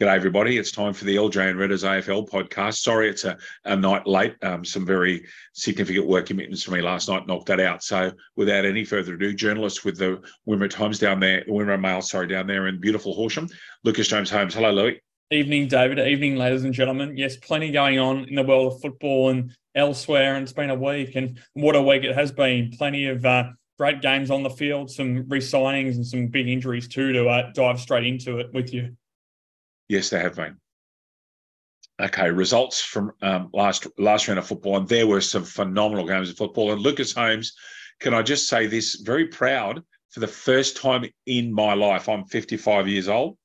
G'day, everybody. It's time for the LJ and Redders AFL podcast. Sorry, it's a, a night late. Um, some very significant work commitments for me last night knocked that out. So, without any further ado, journalists with the Wimmera Times down there, Wimmera Mail, sorry, down there in beautiful Horsham, Lucas James Holmes. Hello, Louis. Evening, David. Evening, ladies and gentlemen. Yes, plenty going on in the world of football and elsewhere, and it's been a week, and what a week it has been. Plenty of uh, great games on the field, some re-signings, and some big injuries too. To uh, dive straight into it with you. Yes, they have been. Okay, results from um, last last round of football, and there were some phenomenal games of football. And Lucas Holmes, can I just say this? Very proud for the first time in my life. I'm 55 years old.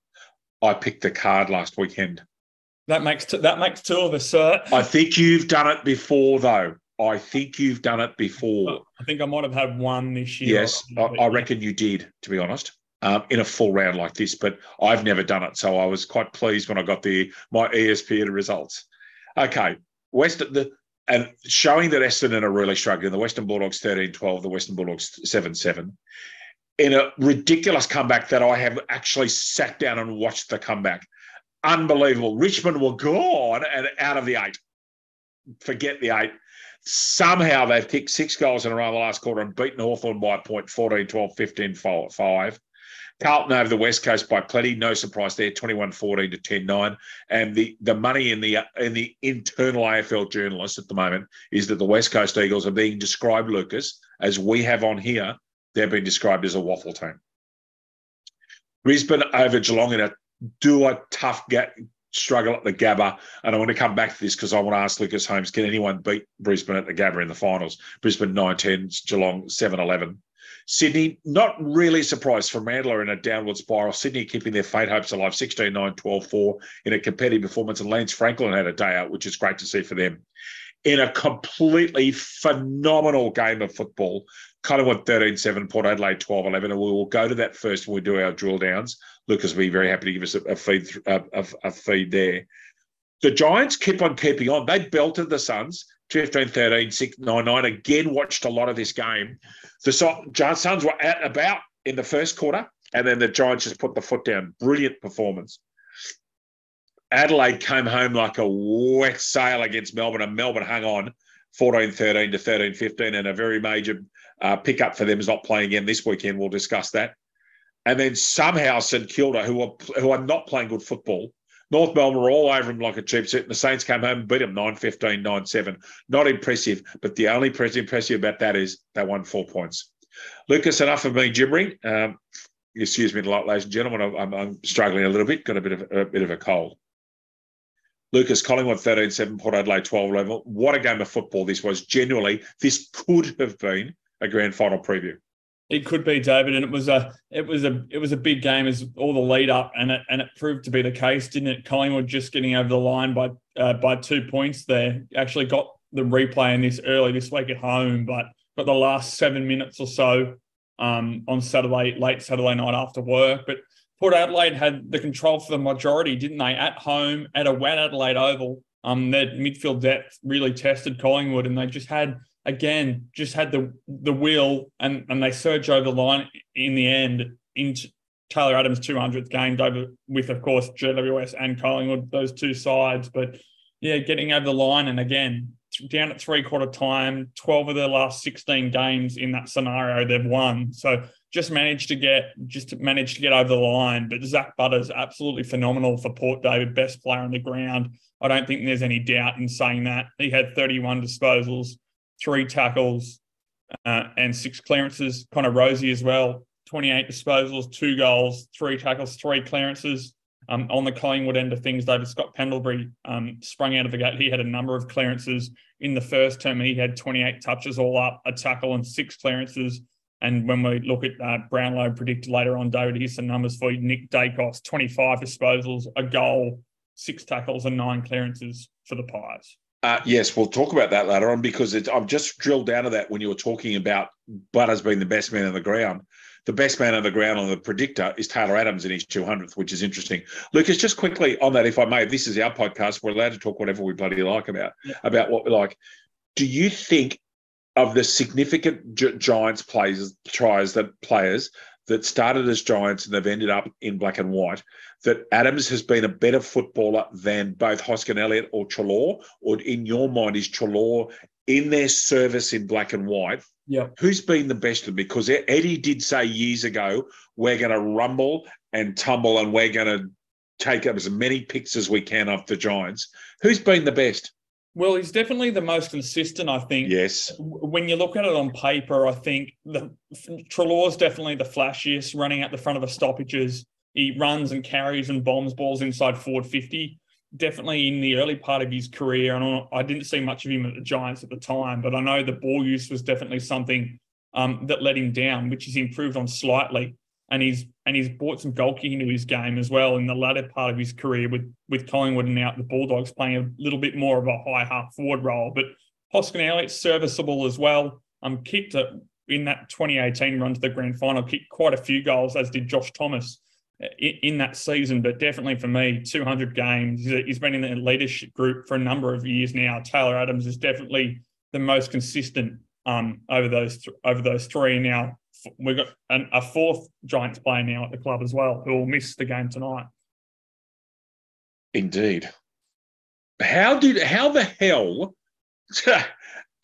I picked the card last weekend. That makes t- that makes two of us, sir. I think you've done it before, though. I think you've done it before. I think I might have had one this year. Yes, I, I reckon you did. To be honest um, in a full round like this, but I've never done it, so I was quite pleased when I got the my ESPN results. Okay, West the and showing that Essendon are really struggling. The Western Bulldogs 13-12, the Western Bulldogs 7-7. In a ridiculous comeback that I have actually sat down and watched the comeback. Unbelievable. Richmond were gone and out of the eight. Forget the eight. Somehow they've kicked six goals in a the last quarter and beaten Hawthorn by a point 14 12, 15 5. Carlton over the West Coast by plenty, no surprise there, 21-14 to 10-9. And the, the money in the in the internal AFL journalists at the moment is that the West Coast Eagles are being described, Lucas, as we have on here, they're being described as a waffle team. Brisbane over Geelong in a do a tough get struggle at the Gabba. And I want to come back to this because I want to ask Lucas Holmes, can anyone beat Brisbane at the Gabba in the finals? Brisbane 9-10, Geelong 7-11. Sydney, not really surprised for Fremantle in a downward spiral. Sydney keeping their fate hopes alive, 16 9 12 4 in a competitive performance. And Lance Franklin had a day out, which is great to see for them. In a completely phenomenal game of football, Collingwood 13 7, Port Adelaide 12 11. And we will go to that first when we do our drill downs. Lucas will be very happy to give us a, a feed, a, a, a feed there. The Giants keep on keeping on. They belted the Suns 15 13, 6 9 9. Again, watched a lot of this game. The Suns were at about in the first quarter, and then the Giants just put the foot down. Brilliant performance. Adelaide came home like a wet sail against Melbourne, and Melbourne hung on 14 13 to 13 15, and a very major uh, pickup for them is not playing again this weekend. We'll discuss that. And then somehow St Kilda, who are who are not playing good football, North Melbourne were all over them like a cheap suit, and the Saints came home and beat them 9 15, 9 7. Not impressive, but the only impressive about that is they won four points. Lucas, enough of me gibbering. Um, excuse me, ladies and gentlemen, I'm, I'm, struggling a little bit, got a bit of a bit of a cold. Lucas Collingwood 13 7, Port Adelaide 12 11. What a game of football this was. Genuinely, this could have been a grand final preview. It could be David, and it was a it was a it was a big game as all the lead up, and it and it proved to be the case, didn't it? Collingwood just getting over the line by uh, by two points there. Actually got the replay in this early this week at home, but got the last seven minutes or so um, on Saturday, late Saturday night after work. But Port Adelaide had the control for the majority, didn't they? At home at a wet Adelaide Oval, um, their midfield depth really tested Collingwood, and they just had again just had the the wheel and and they surge over the line in the end into Taylor Adams' 200th game over with of course GWS and Collingwood those two sides. But yeah getting over the line and again down at three quarter time 12 of their last 16 games in that scenario they've won. So just managed to get just managed to get over the line. But Zak Butters absolutely phenomenal for Port David best player on the ground. I don't think there's any doubt in saying that. He had 31 disposals three tackles, uh, and six clearances. Connor Rozee as well, 28 disposals, two goals, three tackles, three clearances. Um, on the Collingwood end of things, David Scott Pendlebury um, sprung out of the gate. He had a number of clearances in the first term. He had 28 touches all up, a tackle, and six clearances. And when we look at uh, Brownlow predicted later on, David, here's some numbers for you. Nick Daicos, 25 disposals, a goal, six tackles, and nine clearances for the Pies. Uh, yes, we'll talk about that later on because I've just drilled down to that when you were talking about Butters being the best man on the ground. The best man on the ground on the predictor is Taylor Adams in his 200th, which is interesting. Lucas, just quickly on that, if I may, this is our podcast. We're allowed to talk whatever we bloody like about, yeah. about what we like. Do you think of the significant Giants players, tries that players that started as Giants and they've ended up in black and white, that Adams has been a better footballer than both Hoskin Elliott or Treloar? Or in your mind, is Treloar in their service in black and white? Yeah. Who's been the best of them? Because Eddie did say years ago, we're going to rumble and tumble and we're going to take up as many picks as we can off the Giants. Who's been the best? Well, he's definitely the most consistent, I think. Yes. When you look at it on paper, I think the Treloar's definitely the flashiest, running at the front of the stoppages. He runs and carries and bombs balls inside forward 50. Definitely in the early part of his career, and I didn't see much of him at the Giants at the time, but I know the ball use was definitely something um, that let him down, which he's improved on slightly and he's and he's brought some goal kicking into his game as well in the latter part of his career with with Collingwood and now the Bulldogs playing a little bit more of a high half forward role. But Hoskin Elliott's serviceable as well. Um, kicked it in that 2018 run to the grand final, kicked quite a few goals, as did Josh Thomas uh, in, in that season. But definitely for me, 200 games. He's been in the leadership group for a number of years now. Taylor Adams is definitely the most consistent um, over those th- over those three. Now we've got an, a fourth Giants player now at the club as well who will miss the game tonight. Indeed. How did how the hell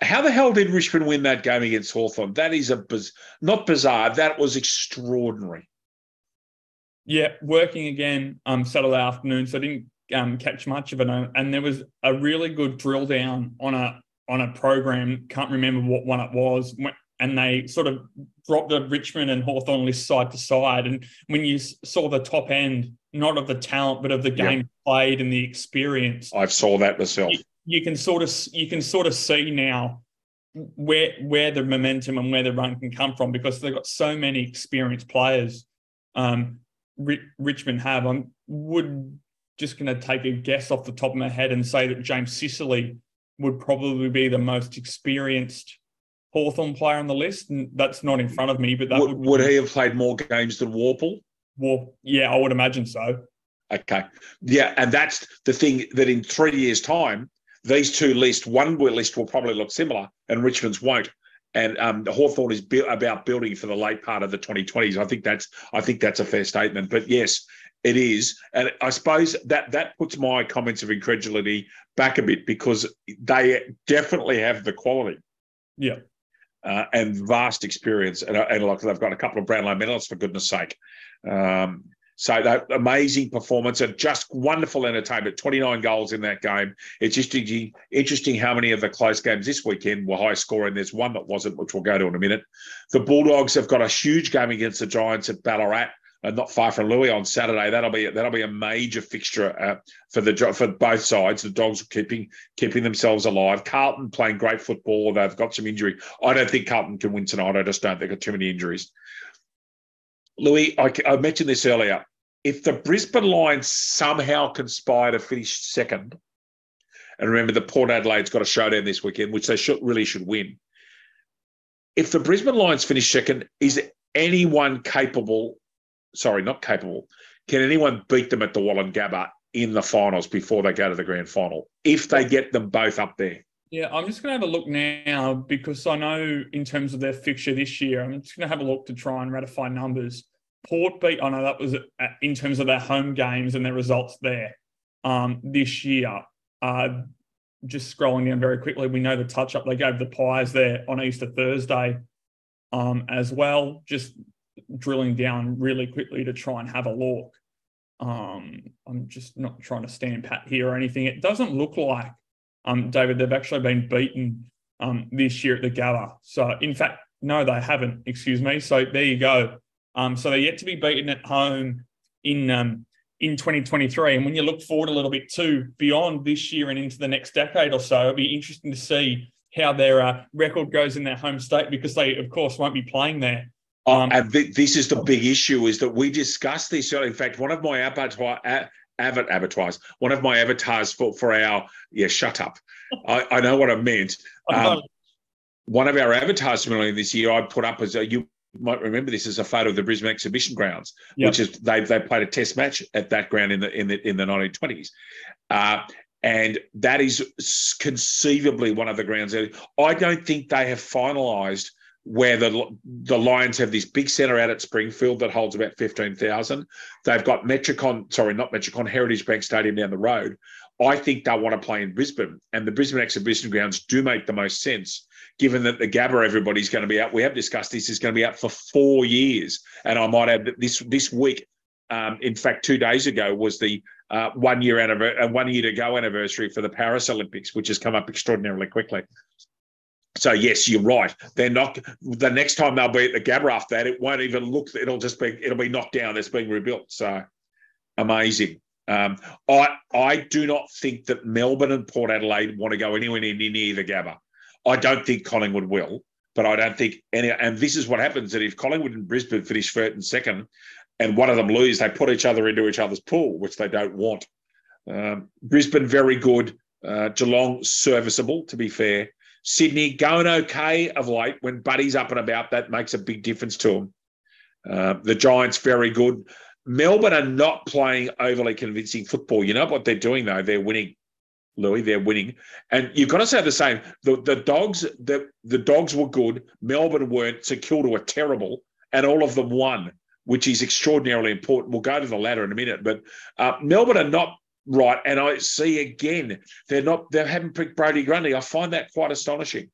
how the hell did Richmond win that game against Hawthorn? That is a biz, not bizarre. That was extraordinary. Yeah, working again um, Saturday afternoon, so I didn't um, catch much of it. And there was a really good drill down on a on a program. Can't remember what one it was and they sort of dropped the Richmond and Hawthorn list side to side. And when you saw the top end, not of the talent, but of the game yep. played and the experience, I saw that myself. You, you, can sort of you can sort of see now where where the momentum and where the run can come from because they've got so many experienced players. Um, Richmond have. I would just going to take a guess off the top of my head and say that James Sicily would probably be the most experienced Hawthorn player on the list, and that's not in front of me. But that would, would, would he have played more games than Worpel? Well, yeah, I would imagine so. Okay, yeah, and that's the thing that in three years' time, these two lists, one list will probably look similar, and Richmond's won't. And um, Hawthorn is bu- about building for the late part of the 2020s. I think that's I think that's a fair statement. But yes, it is, and I suppose that that puts my comments of incredulity back a bit because they definitely have the quality. Yeah uh, and vast experience. And, and like they've got a couple of Brownlow medalists, for goodness sake. Um, so that amazing performance and just wonderful entertainment. 29 goals in that game. It's just interesting how many of the close games this weekend were high scoring. There's one that wasn't, which we'll go to in a minute. The Bulldogs have got a huge game against the Giants at Ballarat not far from Louis on Saturday. That'll be that'll be a major fixture uh, for the for both sides. The Dogs are keeping keeping themselves alive. Carlton playing great football. They've got some injury. I don't think Carlton can win tonight. I just don't. They've got too many injuries. Louis, I, I mentioned this earlier. If the Brisbane Lions somehow conspire to finish second, and remember the Port Adelaide's got a showdown this weekend, which they should really should win. If the Brisbane Lions finish second, is anyone capable sorry, not capable. Can anyone beat them at the Woolloongabba in the finals before they go to the grand final if they get them both up there? Yeah, I'm just going to have a look now because I know in terms of their fixture this year, I'm just going to have a look to try and ratify numbers. Port beat, I know that was in terms of their home games and their results there um, this year. Uh, just scrolling down very quickly, we know the touch up they gave the Pies there on Easter Thursday um, as well. Just drilling down really quickly to try and have a look. Um, I'm just not trying to stand pat here or anything. It doesn't look like, um, David, they've actually been beaten um, this year at the Gabba. So, in fact, no, they haven't. Excuse me. So there you go. Um, so they're yet to be beaten at home in um, in 2023. And when you look forward a little bit too, beyond this year and into the next decade or so, it'll be interesting to see how their uh, record goes in their home state because they, of course, won't be playing there um, and th- this is the big issue: is that we discussed this. In fact, one of my abattoir, a- avid abattoirs, one of my avatars for for our yeah, shut up. I, I know what I meant. Um, one of our avatars from this year, I put up as a, you might remember this as a photo of the Brisbane Exhibition Grounds, yep. which is they they played a Test match at that ground in the in the in the 1920s. Uh, and that is conceivably one of the grounds. I don't think they have finalised where the the Lions have this big centre out at Springfield that holds about fifteen thousand. They've got Metricon, sorry, not Metricon, Heritage Bank Stadium down the road. I think they'll want to play in Brisbane, and the Brisbane exhibition grounds do make the most sense, given that the Gabba everybody's going to be out. We have discussed this is going to be out for four years, and I might add that this this week, um, in fact, two days ago was the uh, one year anniversary, uh, one year to go anniversary for the Paris Olympics, which has come up extraordinarily quickly. So yes, you're right. They're not the next time they'll be at the Gabba after that. It won't even look. It'll just be. It'll be knocked down. It's being rebuilt. So amazing. Um, I I do not think that Melbourne and Port Adelaide want to go anywhere near, near the Gabba. I don't think Collingwood will, but I don't think any. And this is what happens: that if Collingwood and Brisbane finish first and second, and one of them lose, they put each other into each other's pool, which they don't want. Um, Brisbane very good. Uh, Geelong serviceable, to be fair. Sydney going okay of late. When Buddy's up and about, that makes a big difference to them. Uh, the Giants very good. Melbourne are not playing overly convincing football. You know what they're doing though? They're winning. Louis, they're winning, and you've got to say the same. The the dogs, the the dogs were good. Melbourne weren't. St Kilda were terrible, and all of them won, which is extraordinarily important. We'll go to the ladder in a minute, but uh, Melbourne are not right, and I see again they're not. They haven't picked Brodie Grundy. I find that quite astonishing.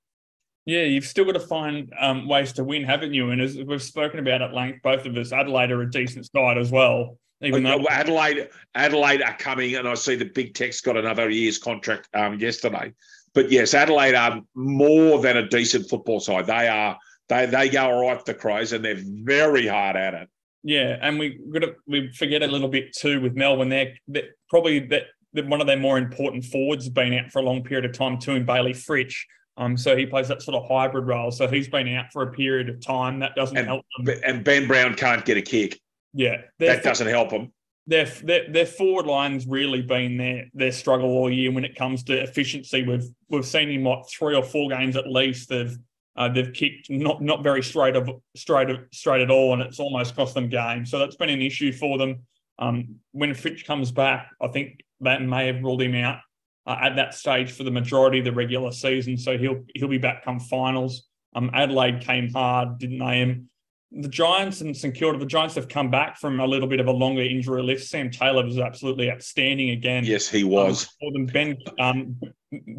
Yeah, you've still got to find um, ways to win, haven't you? And as we've spoken about at length, both of us, Adelaide are a decent side as well. Even though Adelaide, Adelaide are coming, and I see the big Tex got another year's contract um, yesterday. But yes, Adelaide are more than a decent football side. They are. They they go all right the Crows, and they're very hard at it. Yeah, and we got to, we forget a little bit too with Melbourne. They're, they're probably that one of their more important forwards has been out for a long period of time too, in Bailey Fritsch. Um, so he plays that sort of hybrid role. So he's been out for a period of time. That doesn't and, help them. And Ben Brown can't get a kick. Yeah, that doesn't help them. Their, their their forward line's really been their their struggle all year when it comes to efficiency. We've we've seen in what three or four games at least they've uh, they've kicked not not very straight of straight straight at all, and it's almost cost them games. So that's been an issue for them. Um, when Fritsch comes back, I think that may have ruled him out uh, at that stage for the majority of the regular season. So he'll he'll be back come finals. Um, Adelaide came hard, didn't they? Him. The Giants and St Kilda, the Giants have come back from a little bit of a longer injury list. Sam Taylor was absolutely outstanding again. Yes, he was. Um, for them, Ben um,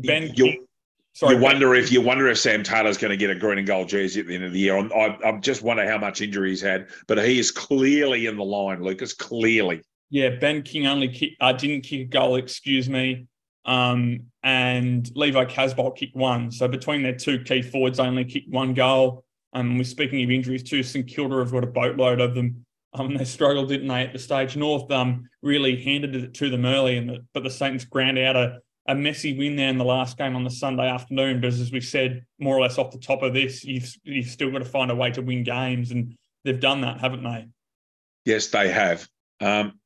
Ben. You, sorry, you wonder if you wonder if Sam Taylor's going to get a green and gold jersey at the end of the year. I, I just wonder how much injury he's had, but he is clearly in the line, Lucas. Clearly. Yeah, Ben King only kick, uh, didn't kick a goal. Excuse me um, and Levi Casboult kicked one. So between their two key forwards, they only kicked one goal. Um, we're speaking of injuries too. St Kilda have got a boatload of them. Um, they struggled, didn't they, at the stage? North um, really handed it to them early, and the, but the Saints ground out a, a messy win there in the last game on the Sunday afternoon. But as we said, more or less off the top of this, you've you've still got to find a way to win games, and they've done that, haven't they? Yes, they have. Um,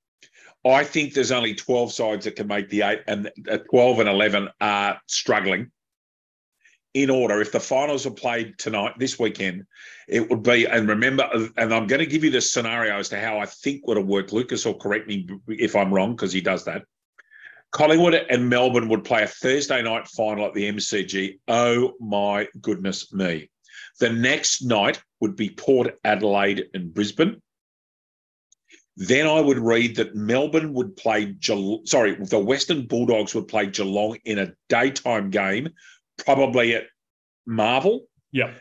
I think there's only 12 sides that can make the eight, and 12 and 11 are struggling. In order, if the finals are played tonight, this weekend, it would be, and remember, and I'm going to give you the scenario as to how I think would have worked. Lucas will correct me if I'm wrong, because he does that. Collingwood and Melbourne would play a Thursday night final at the MCG. Oh my goodness me. The next night would be Port Adelaide and Brisbane. Then I would read that Melbourne would play, sorry, the Western Bulldogs would play Geelong in a daytime game, probably at Marvel. Yeah.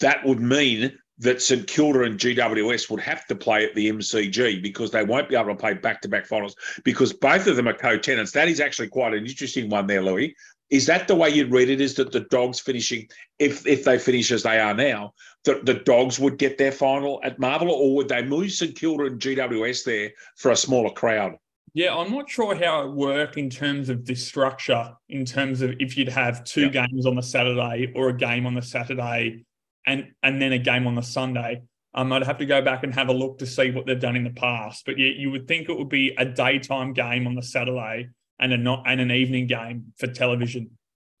That would mean that St Kilda and GWS would have to play at the MCG because they won't be able to play back to back finals because both of them are co tenants. That is actually quite an interesting one there, Louis. Is that the way you'd read it? Is that the dogs finishing, if if they finish as they are now, that the dogs would get their final at Marvel, or would they move St Kilda and GWS there for a smaller crowd? Yeah, I'm not sure how it worked in terms of the structure, in terms of if you'd have two yeah. games on the Saturday or a game on the Saturday and and then a game on the Sunday. Um, I'd have to go back and have a look to see what they've done in the past. But yeah, you would think it would be a daytime game on the Saturday and a not and an evening game for television.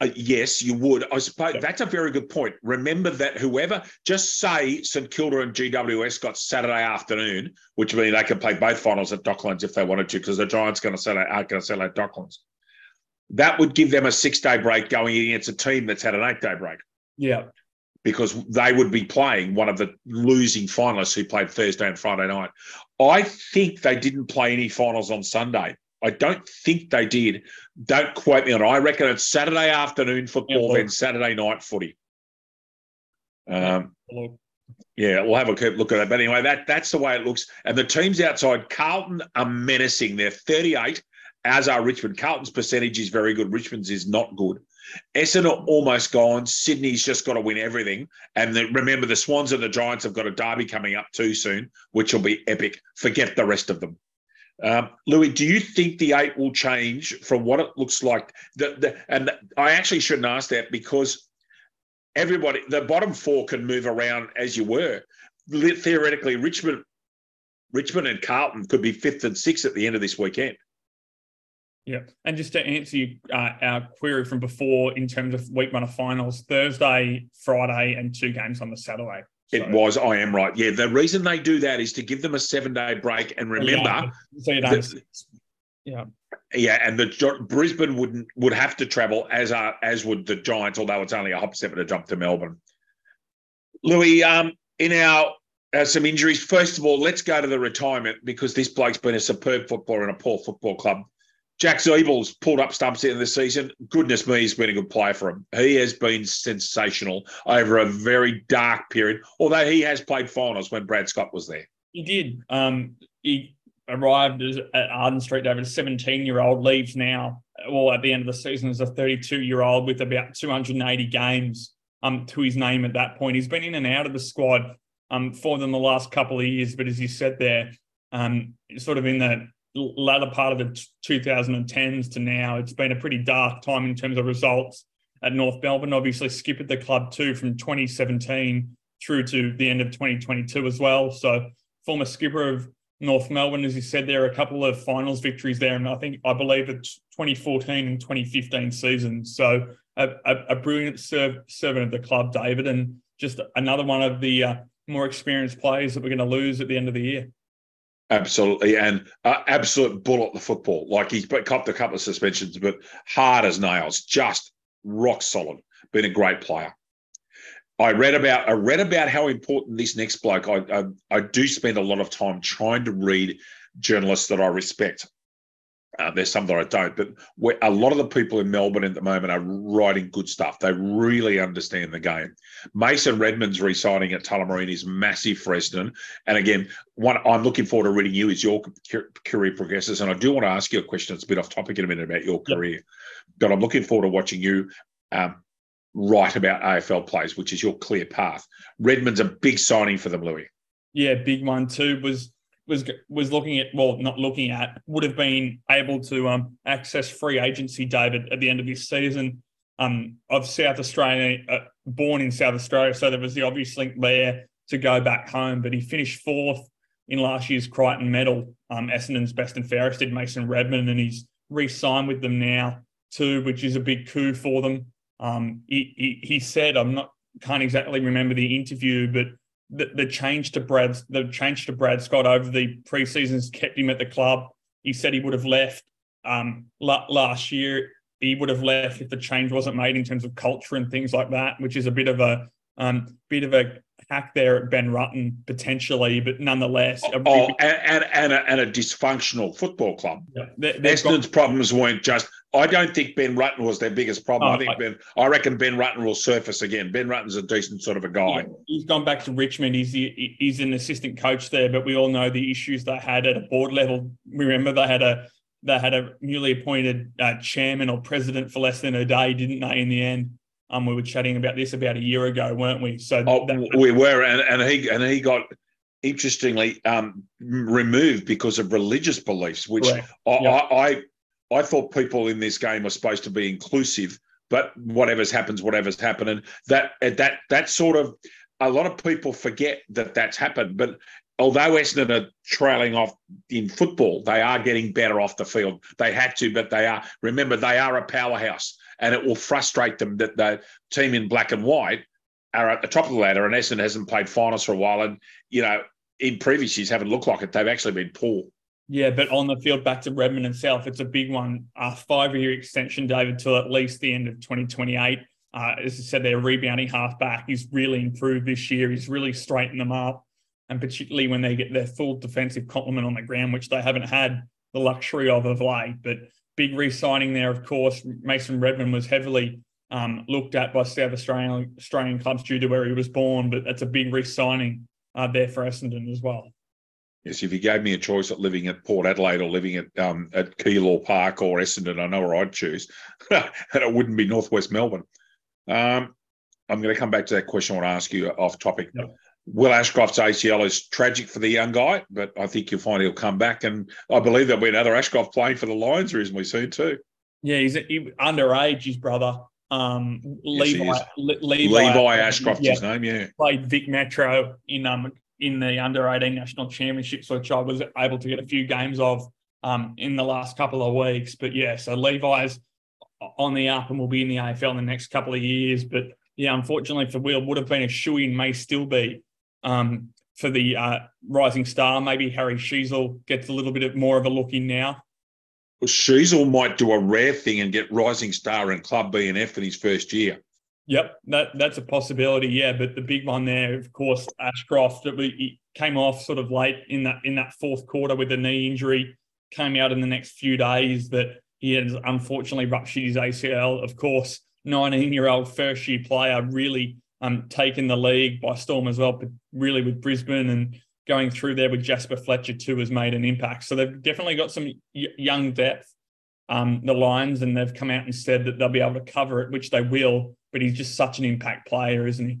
Uh, yes, you would. I suppose that's a very good point. Remember that whoever, just say St Kilda and GWS got Saturday afternoon, which means they can play both finals at Docklands if they wanted to, because the Giants going to sell out, are going to sell out Docklands. That would give them a six day break going against a team that's had an eight day break. Yeah. Because they would be playing one of the losing finalists who played Thursday and Friday night. I think they didn't play any finals on Sunday. I don't think they did. Don't quote me on it. I reckon it's Saturday afternoon football, yeah, then Saturday night footy. Um, yeah, we'll have a look at that. But anyway, that that's the way it looks. And the teams outside, Carlton are menacing. They're 38, as are Richmond. Carlton's percentage is very good. Richmond's is not good. Essendon almost gone. Sydney's just got to win everything. And the, remember, the Swans and the Giants have got a derby coming up too soon, which will be epic. Forget the rest of them. Um, Louis, do you think the eight will change from what it looks like? The, the, and I actually shouldn't ask that because everybody, the bottom four can move around as you were. Theoretically, Richmond, Richmond and Carlton could be fifth and sixth at the end of this weekend. Yeah, and just to answer you, uh, our query from before in terms of week one of finals, Thursday, Friday, and two games on the Saturday. So. It was. I am right. Yeah, the reason they do that is to give them a seven-day break, and remember, yeah, that, yeah, yeah, and the Brisbane wouldn't would have to travel as are, as would the Giants, although it's only a hop step to jump to Melbourne. Louis, um, in our uh, some injuries. First of all, let's go to the retirement because this bloke's been a superb footballer in a poor football club. Jack Ziebell's pulled up stumps in the season. Goodness me, he's been a good player for him. He has been sensational over a very dark period, although he has played finals when Brad Scott was there. He did. Um, he arrived at Arden Street David, a 17 year old, leaves now, well, at the end of the season as a 32 year old with about 280 games um, to his name at that point. He's been in and out of the squad um, for them the last couple of years, but as you said there, um, sort of in the latter part of the 2010s to now, it's been a pretty dark time in terms of results at North Melbourne. Obviously, skip at the club too from 2017 through to the end of 2022 as well. So, former skipper of North Melbourne, as you said, there are a couple of finals victories there, and I think I believe it's 2014 and 2015 seasons. So, a, a, a brilliant serv- servant of the club, David, and just another one of the uh, more experienced players that we're going to lose at the end of the year. Absolutely, and uh, absolute bull at the football. Like he's copped a couple of suspensions, but hard as nails, just rock solid. Been a great player. I read about I read about how important this next bloke. I, I, I do spend a lot of time trying to read journalists that I respect. Uh, there's some that I don't, but a lot of the people in Melbourne at the moment are writing good stuff. They really understand the game. Mason Redman's re-signing at Tullamarine is massive for Essendon. And again, one I'm looking forward to reading you as your career progresses. And I do want to ask you a question. It's a bit off topic in a minute about your career, yep. but I'm looking forward to watching you um, write about AFL plays, which is your clear path. Redman's a big signing for them, Louis. Yeah, big one too. Was was was looking at well, not looking at would have been able to um, access free agency, David, at the end of this season. Um, of South Australia, uh, born in South Australia, so there was the obvious link there to go back home. But he finished fourth in last year's Crichton Medal. Um, Essendon's best and fairest did Mason Redman, and he's re-signed with them now too, which is a big coup for them. Um, he, he, he said, I'm not can't exactly remember the interview, but the, the change to Brad the change to Brad Scott over the preseasons kept him at the club. He said he would have left um, last year. He would have left if the change wasn't made in terms of culture and things like that, which is a bit of a um, bit of a hack there at Ben Rutten potentially, but nonetheless. Oh, oh and, and, a, and a dysfunctional football club. Yeah, Essendon's got, problems weren't just. I don't think Ben Rutten was their biggest problem. Oh, I think I, Ben. I reckon Ben Rutten will surface again. Ben Rutten's a decent sort of a guy. He's gone back to Richmond. He's he's an assistant coach there, but we all know the issues they had at a board level. We remember they had a they had a newly appointed uh, chairman or president for less than a day, didn't they? In the end. Um, we were chatting about this about a year ago, weren't we? So oh, that, we were, and, and he and he got interestingly um, removed because of religious beliefs, which I, I, I I thought people in this game are supposed to be inclusive, but whatever's happens, whatever's happened, that uh, that that sort of a lot of people forget that that's happened, but although Essendon are trailing off in football, they are getting better off the field. They had to, but they are. Remember, they are a powerhouse, and it will frustrate them that the team in black and white are at the top of the ladder, and Essendon hasn't played finals for a while, and you know, in previous years haven't looked like it. They've actually been poor. Yeah, but on the field back to Redman South, it's a big one. A five-year extension, David, till at least the end of 2028. Uh, as I said, their rebounding halfback. He's really improved this year. He's really straightened them up, and particularly when they get their full defensive complement on the ground, which they haven't had the luxury of of late. But big re-signing there, of course. Mason Redman was heavily um, looked at by South Australian Australian clubs due to where he was born, but that's a big re-signing uh, there for Essendon as well. Yes, if you gave me a choice at living at Port Adelaide or living at um, at Keilor Park or Essendon, I know where I'd choose, and it wouldn't be Northwest Melbourne. Um, I'm going to come back to that question I want to ask you off topic. Will Ashcroft's ACL is tragic for the young guy, but I think you'll find he'll come back, and I believe there'll be another Ashcroft playing for the Lions reasonably soon too. Yeah, he's he, underage. His brother, um, yes, Levi, Le, Levi, Levi Ashcroft, yeah, his name. Yeah, played Vic Metro in um in the under 18 national championships, which I was able to get a few games of um, in the last couple of weeks. But yeah, so Levi's on the up and will be in the AFL in the next couple of years. But yeah, unfortunately for Will, would have been a shoe in, may still be um, for the uh, rising star. Maybe Harry Sheezel gets a little bit of more of a look in now. Well, Sheezel might do a rare thing and get rising star and club B and F in his first year. Yep, that that's a possibility. Yeah, but the big one there, of course, Ashcroft. It, came off sort of late in that in that fourth quarter with a knee injury. Came out in the next few days that he has unfortunately ruptured his ACL. Of course, 19 year old first year player, really um, taken the league by storm as well. But really with Brisbane and going through there with Jasper Fletcher too has made an impact. So they've definitely got some young depth. Um, the Lions, and they've come out and said that they'll be able to cover it, which they will but he's just such an impact player, isn't he?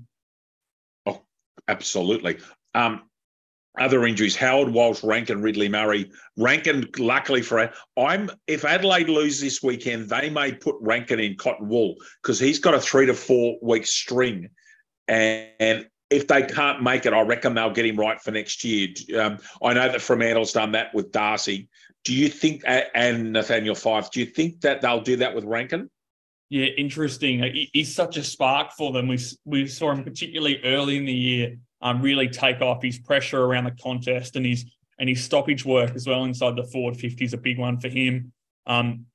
Oh, absolutely. Um, other injuries: Howard Walsh, Rankine, Ridley Murray. Rankine, luckily for I'm if Adelaide lose this weekend, they may put Rankine in cotton wool because he's got a three to four week string, and, and if they can't make it, I reckon they'll get him right for next year. Um, I know that Fremantle's done that with Darcy. Do you think, and Nathaniel Fyfe, do you think that they'll do that with Rankine? Yeah, interesting. He's such a spark for them. We we saw him particularly early in the year um, really take off his pressure around the contest and his and his stoppage work as well inside the forward fifty is a big one for him. Um,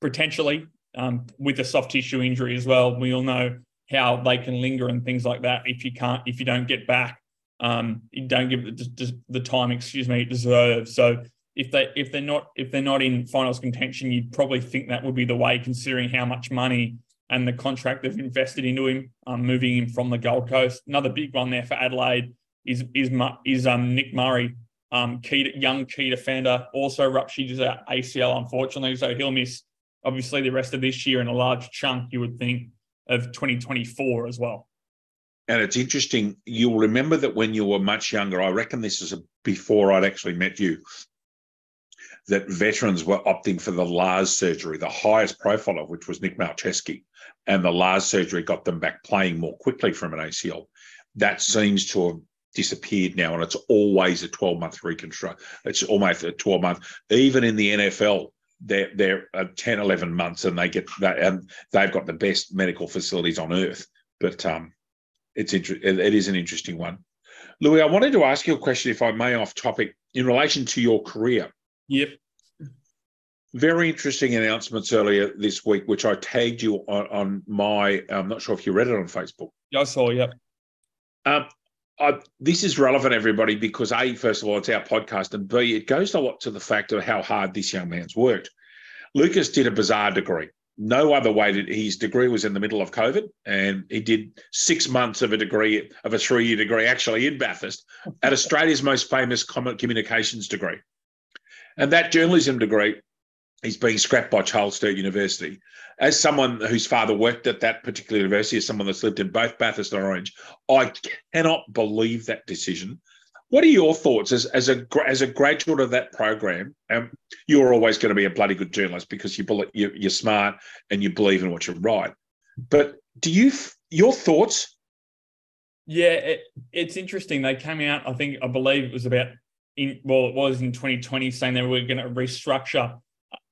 potentially um, with a soft tissue injury as well. We all know how they can linger and things like that if you can't if you don't get back. Um, you don't give the, the time, excuse me, it deserves. So if they if they're not if they're not in finals contention, you'd probably think that would be the way, considering how much money and the contract they've invested into him, um, moving him from the Gold Coast. Another big one there for Adelaide is is is um, Nick Murray, um, key young key defender, also ruptured his ACL unfortunately, so he'll miss obviously the rest of this year and a large chunk you would think of 2024 as well. And it's interesting. You'll remember that when you were much younger, I reckon this is a, before I'd actually met you that veterans were opting for the Lars surgery, the highest profile of which was Nick Malceski. And the Lars surgery got them back playing more quickly from an ACL. That seems to have disappeared now, and it's always a 12 month reconstruct. It's almost a 12 month. Even in the NFL, they're, they're 10, 11 months, and they get that, and they've got the best medical facilities on earth. But um, it's inter- it is an interesting one. Louis, I wanted to ask you a question, if I may, off topic, in relation to your career. Yep. Very interesting announcements earlier this week, which I tagged you on, on my. I'm not sure if you read it on Facebook. Yeah, I saw. Yep. Um, I, this is relevant, everybody, because A, first of all, it's our podcast, and B, it goes a lot to the fact of how hard this young man's worked. Lucas did a bizarre degree. No other way did his degree was in the middle of COVID, and he did six months of a degree of a three-year degree actually in Bathurst at Australia's most famous communications degree. And that journalism degree is being scrapped by Charles Sturt University. As someone whose father worked at that particular university, as someone that's lived in both Bathurst and Orange, I cannot believe that decision. What are your thoughts as, as a as a graduate of that program? Um, you're always going to be a bloody good journalist because you you're, you're smart and you believe in what you write. But do you your thoughts? Yeah, it, it's interesting. They came out. I think I believe it was about in well, it was in 2020, saying they were going to restructure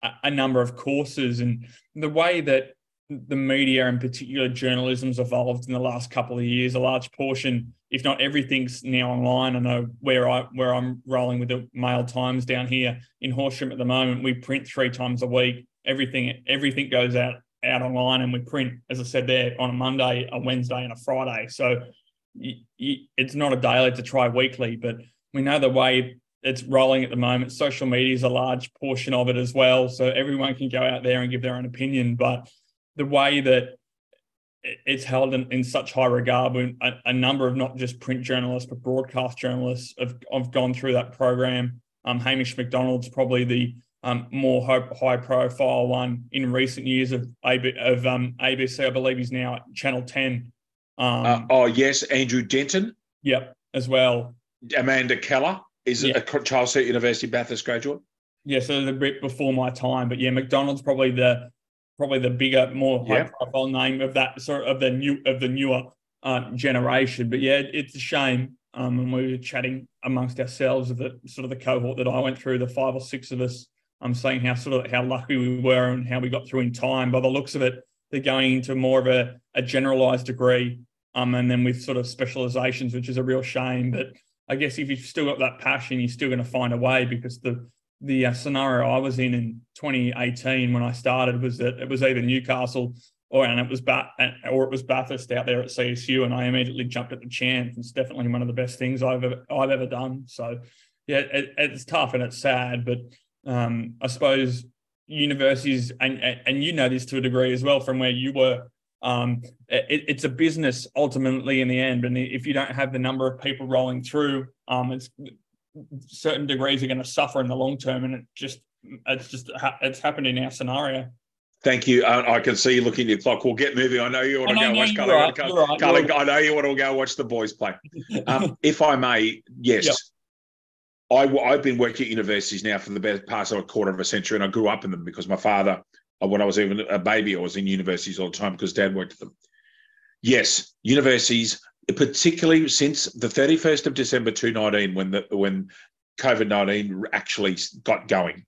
a, a number of courses, and the way that the media and particular journalism's evolved in the last couple of years. A large portion, if not everything's now online. I know where I where I'm rolling with the Mail Times down here in Horsham at the moment. We print three times a week. Everything everything goes out out online and we print, as I said there, on a Monday, a Wednesday, and a Friday. So it's not a daily, it's a try weekly, but we know the way it's rolling at the moment. Social media is a large portion of it as well. So everyone can go out there and give their own opinion. But the way that it's held in, in such high regard, when a, a, number of not just print journalists, but broadcast journalists have, have gone through that program. Um, Hamish Macdonald's probably the um, more high profile one in recent years of, AB, of um, ABC. I believe he's now at Channel 10 um, uh, oh yes, Andrew Denton. Yep, as well. Amanda Keller is a Charles Sturt University Bathurst graduate. Yeah, so a bit before my time, but yeah, Macdonald's probably the probably the bigger, more high profile name of that sort of the new of the newer uh, generation. But yeah, it's a shame. Um, and we were chatting amongst ourselves of the sort of the cohort that I went through, the five or six of us. I'm um, saying how sort of how lucky we were and how we got through in time. By the looks of it, they're going into more of a, a generalized degree. Um, and then with sort of specializations, which is a real shame. But I guess if you've still got that passion, you're still going to find a way because the the uh, scenario I was in in 2018 when I started was that it was either Newcastle or and it was Bat or it was Bathurst out there at CSU, and I immediately jumped at the chance. It's definitely one of the best things I've ever I've ever done. So yeah, it, it's tough and it's sad, but um, I suppose universities and and you know this to a degree as well from where you were um, it, it's a business ultimately in the end and if you don't have the number of people rolling through um, it's certain degrees are going to suffer in the long term and it just it's just it's happened in our scenario Thank you. I, I can see you looking at your clock. We'll get moving. I know you want to go watch Cully. Right, right, Cully I know you want to go watch the boys play. Um, if I may, yes. Yep. I, have been working at universities now for the best past of a quarter of a century, and I grew up in them because my father, uh, Uh, when I was even a baby, I was in universities all the time because dad worked at them. Yes, universities, particularly since the 31st of December 2019, when the when COVID 19 actually got going,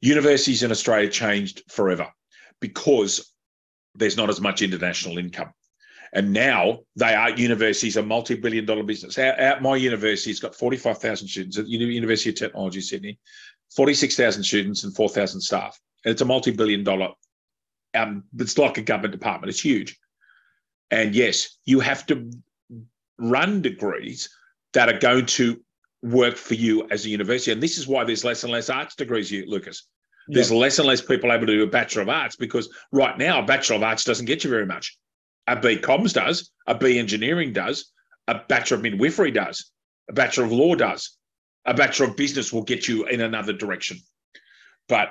universities in Australia changed forever because there's not as much international income. And now they are universities, a multi-billion dollar business. Our, my university, it's got 45,000 students at the University of Technology, Sydney, 46,000 students and 4,000 staff. And it's a multi-billion dollar, um, it's like a government department. It's huge. And yes, you have to run degrees that are going to work for you as a university. And this is why there's less and less arts degrees, you Lucas. There's yeah. less and less people able to do a Bachelor of Arts because right now a Bachelor of Arts doesn't get you very much. A B Comms does, a B Engineering does, a Bachelor of Midwifery does, a Bachelor of Law does, a Bachelor of Business will get you in another direction. But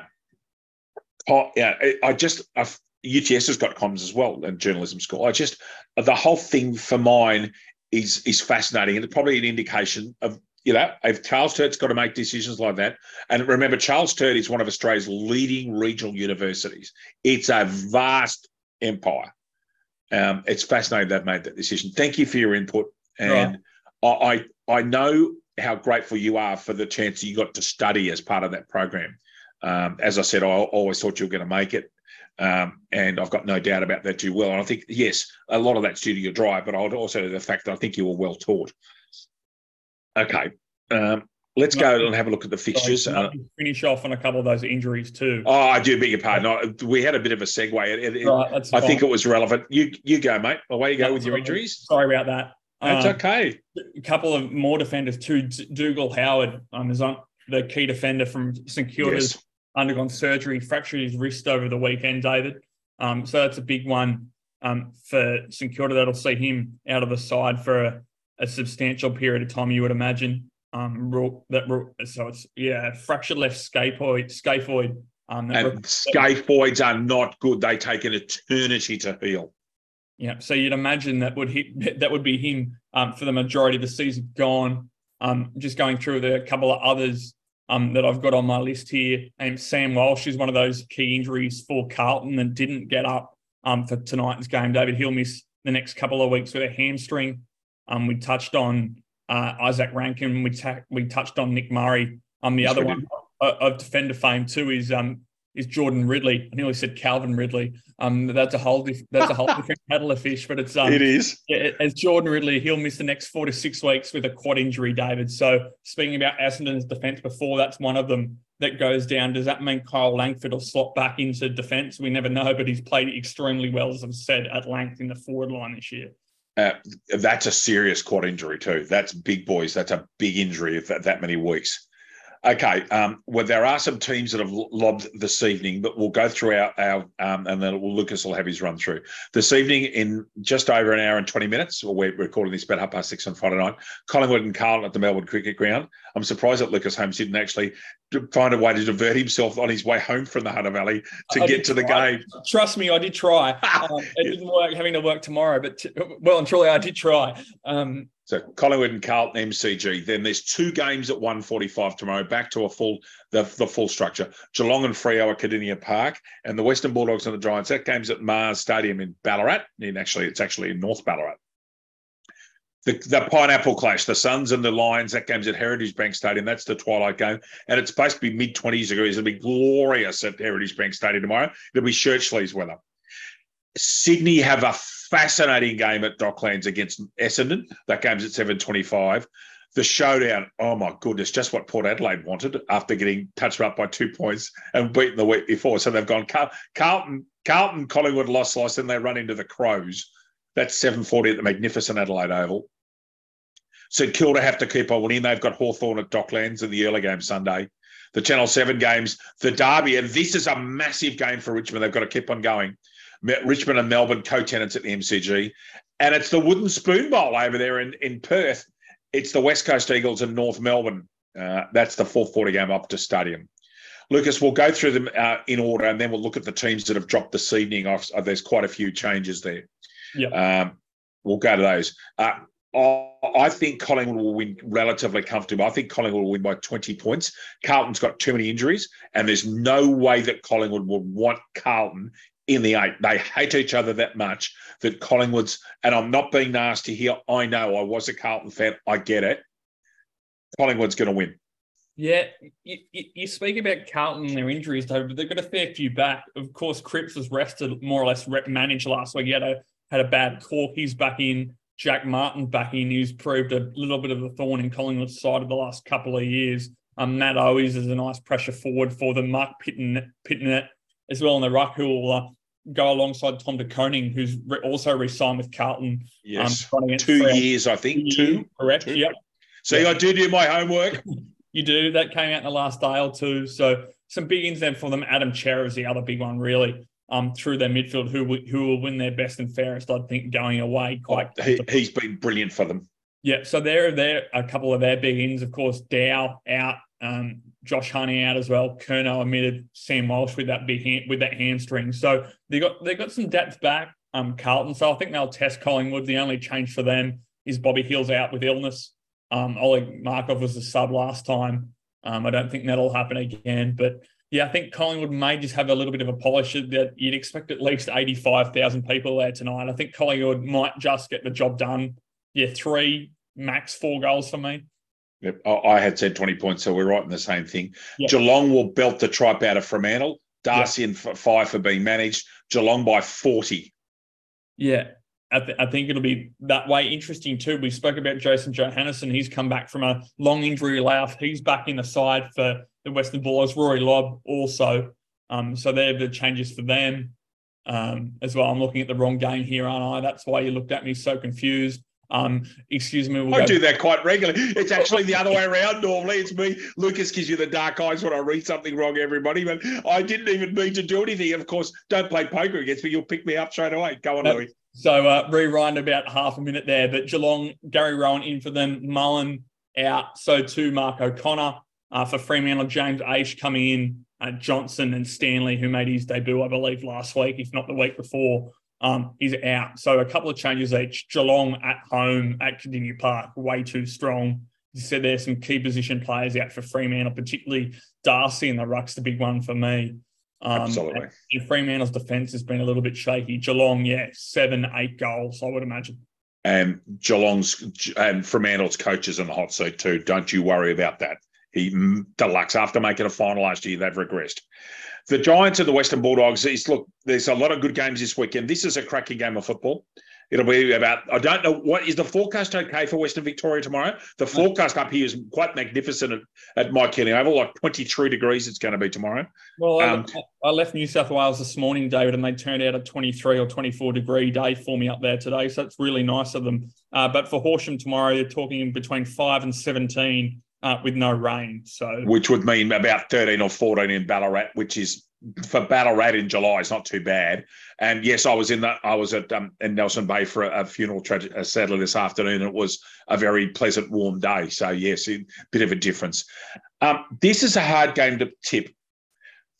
oh, yeah, I just I've, UTS has got comms as well and journalism school. I just the whole thing for mine is is fascinating and probably an indication of you know if Charles Sturt's got to make decisions like that. And remember, Charles Sturt is one of Australia's leading regional universities. It's a vast empire um, it's fascinating they've made that decision. Thank you for your input, and right. I I know how grateful you are for the chance you got to study as part of that program. Um, as I said, I always thought you were going to make it, um, and I've got no doubt about that too. Well, and I think yes, a lot of that's due to your drive, but I'd also the fact that I think you were well taught. Okay, um, Let's go and have a look at the fixtures. Uh, finish off on a couple of those injuries too. Oh, I do beg your pardon. we had a bit of a segue. It, it, right, I think it was relevant. You you go, mate. Away you go with your injuries. Sorry about that. That's um, okay. A couple of more defenders too. Dougal Howard um, is on the key defender from St Kilda's yes. Undergone surgery, fractured his wrist over the weekend, David. Um, so that's a big one um, for St Kilda. That'll see him out of the side for a, a substantial period of time, you would imagine um that so it's yeah fractured left scaphoid scaphoid um and scaphoids are not good they take an eternity to heal yeah so you'd imagine that would hit that would be him um for the majority of the season gone um just going through the couple of others um that I've got on my list here and Sam Walsh is one of those key injuries for Carlton that didn't get up um for tonight's game David he'll miss the next couple of weeks with a hamstring um we touched on uh, Izak Rankine. We ta- we touched on Nick Murray. Um, the other one of defender fame too is um is Jordan Ridley. I nearly said Calvin Ridley. Um, that's a whole diff- that's a whole different kettle of fish. But it's um, it is as Jordan Ridley. He'll miss the next four to six weeks with a quad injury, David. So speaking about Essendon's defence before, that's one of them. that goes down, does that mean Kyle Langford will slot back into defence? We never know, but he's played extremely well, as I've said, at length in the forward line this year. Uh, that's a serious quad injury too. That's big boys. That's a big injury of that, that many weeks. Okay. Um, well, there are some teams that have lobbed this evening, but we'll go through our, our um, and then Lucas will have his run through. This evening, in just over an hour and 20 minutes, well, we're recording this about half past six on Friday night, Collingwood and Carlton at the Melbourne Cricket Ground. I'm surprised that Lucas Holmes didn't actually find a way to divert himself on his way home from the Hunter Valley to I get to the game. Trust me, I did try. um, it didn't work having to work tomorrow, but t- well and truly, I did try. Um, so Collingwood and Carlton MCG. Then there's two games at 1:45 tomorrow. Back to a full the, the full structure. Geelong and Freo at Kardinia Park, and the Western Bulldogs and the Giants. That game's at Mars Stadium in Ballarat. And actually, it's actually in North Ballarat. The, the Pineapple Clash, the Suns and the Lions. That game's at Heritage Bank Stadium. That's the twilight game, and it's supposed to be mid 20s degrees. It'll be glorious at Heritage Bank Stadium tomorrow. It'll be shirt sleeves weather. Sydney have a fascinating game at Docklands against Essendon. That game's at 7.25. The showdown, oh my goodness, just what Port Adelaide wanted after getting touched up by two points and beaten the week before. So they've gone Carlton, Carlton, Collingwood lost, lost, and they run into the Crows. That's 7.40 at the magnificent Adelaide Oval. St Kilda have to keep on winning. They've got Hawthorn at Docklands in the early game Sunday. The Channel 7 games, the Derby, and this is a massive game for Richmond. They've got to keep on going. Richmond and Melbourne co-tenants at the MCG, and it's the Wooden Spoon Bowl over there in, in Perth. It's the West Coast Eagles and North Melbourne. Uh, that's the 440 game up to Stadium. Lucas, we'll go through them uh, in order, and then we'll look at the teams that have dropped this evening. Uh, there's quite a few changes there. Yeah. Um, we'll go to those. Uh, I think Collingwood will win relatively comfortably. I think Collingwood will win by 20 points. Carlton's got too many injuries, and there's no way that Collingwood would want Carlton in the eight. They hate each other that much that Collingwood's, and I'm not being nasty here. I know I was a Carlton fan. I get it. Collingwood's going to win. Yeah, you, you, speak about Carlton and their injuries, though, but they've got a fair few back. Of course, Cripps was rested, more or less managed last week. He had a had a bad cork. He's back in. Jack Martin back in, who's proved a little bit of a thorn in Collingwood's side of the last couple of years. Um, Matt Owies is a nice pressure forward for them. Marc Pittonet, Pittonet as well in the ruck, who will uh, go alongside Tom De Koning, who's re- also re-signed with Carlton. Yes, um, two years, I think. Two, correct. Two. Yep. See, I do do my homework. you do. That came out in the last day or two. So some big ins there for them. Adam Cerra is the other big one, really. Um, through their midfield, who who will win their best and fairest, I think, going away quite. Oh, he, he's been brilliant for them. Yeah, so there, there a couple of their big ins, of course. Dow out, um, Josh Honey out as well. Curnow admitted Sam Walsh with that big hand, with that hamstring. So they got they got some depth back. Um, Carlton. So I think they'll test Collingwood. The only change for them is Bobby Hill's out with illness. Um, Oleg Markov was the sub last time. Um, I don't think that'll happen again. But yeah, I think Collingwood may just have a little bit of a polish that you'd expect at least 85,000 people there tonight. I think Collingwood might just get the job done. Yeah, three, max four goals for me. Yep. I had said 20 points, so we're right in the same thing. Yep. Geelong will belt the tripe out of Fremantle. Darcy yep. and five for being managed. Geelong by 40. Yeah, I, th- I, think it'll be that way. Interesting too. We spoke about Jason Johannisen. He's come back from a long injury layoff. He's back in the side for the Western Bulldogs. Rory Lobb also. Um, so they're the changes for them um, as well. I'm looking at the wrong game here, aren't I? That's why you looked at me so confused. Um, excuse me. We'll I go- do that quite regularly. It's actually the other way around. Normally, it's me. Lucas gives you the dark eyes when I read something wrong. Everybody, but I didn't even mean to do anything. Of course, don't play poker against me. You'll pick me up straight away. Go on, uh, Louis. So uh, rewind about half a minute there, but Geelong, Gary Rohan in for them, Mullen out. So too, Mark O'Connor uh, for Fremantle, James Aish coming in, uh, Johnson and Stanley, who made his debut, I believe, last week, if not the week before um, is out. So a couple of changes each. Geelong at home at Kardinia Park, way too strong. You said there's some key position players out for Fremantle, particularly Darcy and the ruck's the big one for me. Um, Absolutely. And Fremantle's defence has been a little bit shaky. Geelong, yeah, seven, eight goals, I would imagine. And Geelong's and Fremantle's coaches in the hot seat too. Don't you worry about that. He deluxe after making a final last year, they've regressed the Giants and the Western Bulldogs. Is look, there's a lot of good games this weekend. This is a cracking game of football. It'll be about, I don't know, what is the forecast okay for Western Victoria tomorrow? The forecast up here is quite magnificent at, at Mike Kenny Oval, like 23 degrees it's going to be tomorrow. Well, um, I, I, left New South Wales this morning, David, and they turned out a 23 or 24 degree day for me up there today. So it's really nice of them. Uh, but for Horsham tomorrow, they're talking between 5 and 17 uh, with no rain. So, Which would mean about 13 or 14 in Ballarat, which is for Ballarat in July is not too bad. And yes, I was in that. I was at um, in Nelson Bay for a, a funeral tragedy sadly this afternoon. And it was a very pleasant, warm day. So yes, a bit of a difference. Um, this is a hard game to tip.